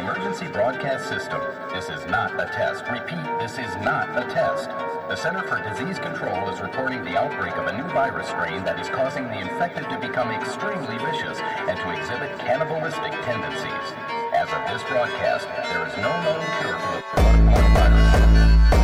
emergency broadcast system. This is not a test. Repeat, this is not a test. The Center for Disease Control is reporting the outbreak of a new virus strain that is causing the infected to become extremely vicious and to exhibit cannibalistic tendencies. As of this broadcast, there is no known cure for the coronavirus.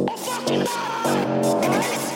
fucking high.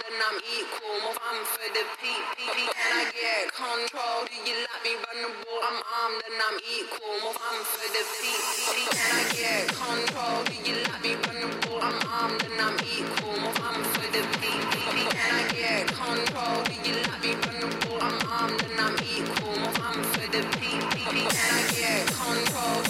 I'm equal. More fun for the peep. Can I get control? Do you let me ball? I'm armed and I'm equal. More fun for the peep. Can I get control? Do you let me ball? I'm armed and I'm equal. More fun for the peep. Can I get control? Do you let me ball? I'm armed and I'm equal. More fun for the peep. Can I get control?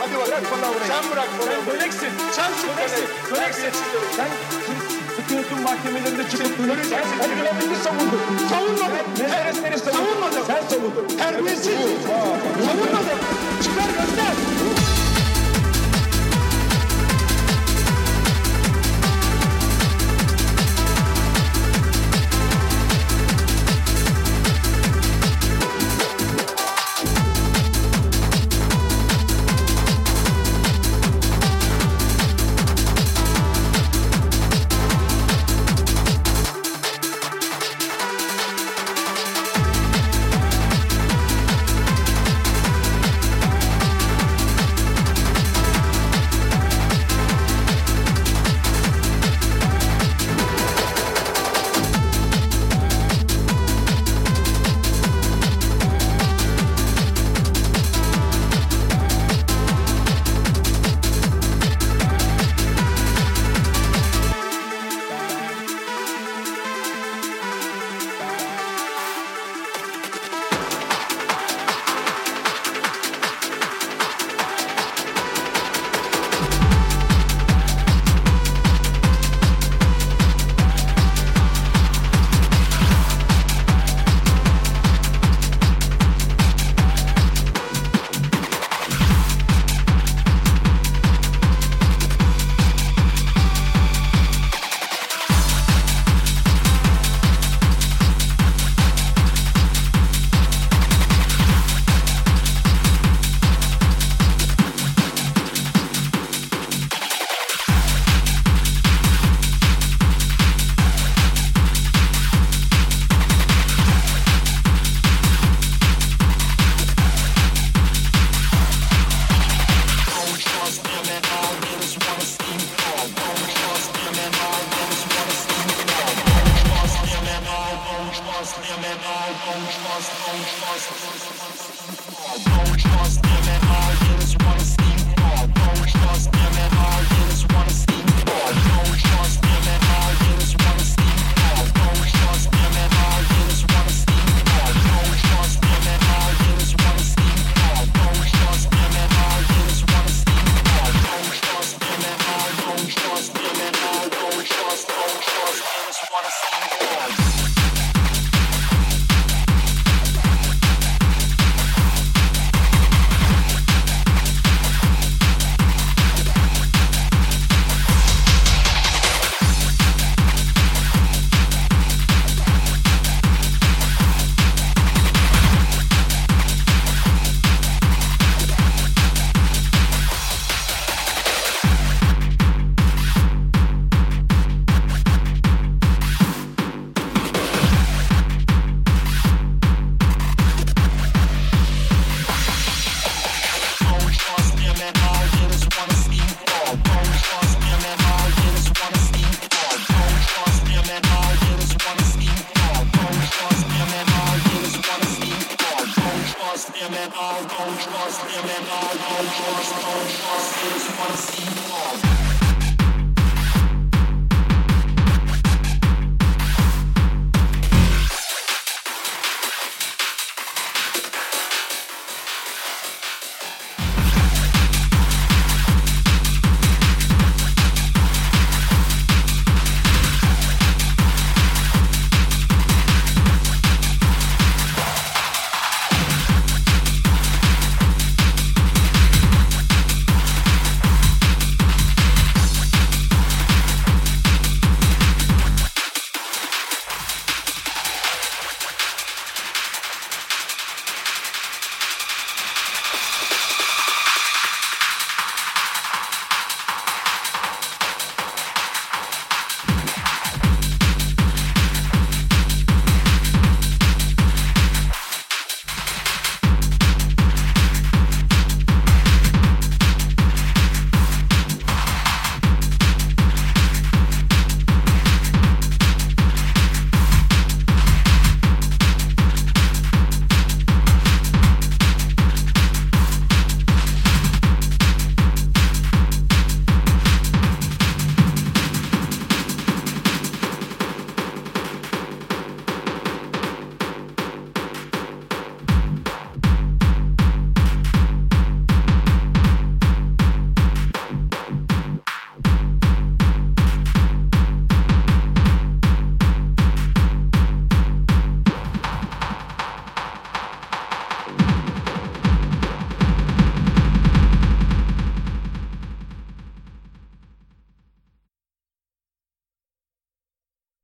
Hadi bak. Sen bırak palavrayı. Sen böleksin. Sen böleksin. Böleksin. Sen Sıkıyorsun mahkemelerinde çıkıp böleceksin. Sen Erdoğan'ı savundun. Savunmadın. Teröristleri savundun. Savunmadın. Sen savundun. Terbiyesiz. Savunmadın. Çıkar göster.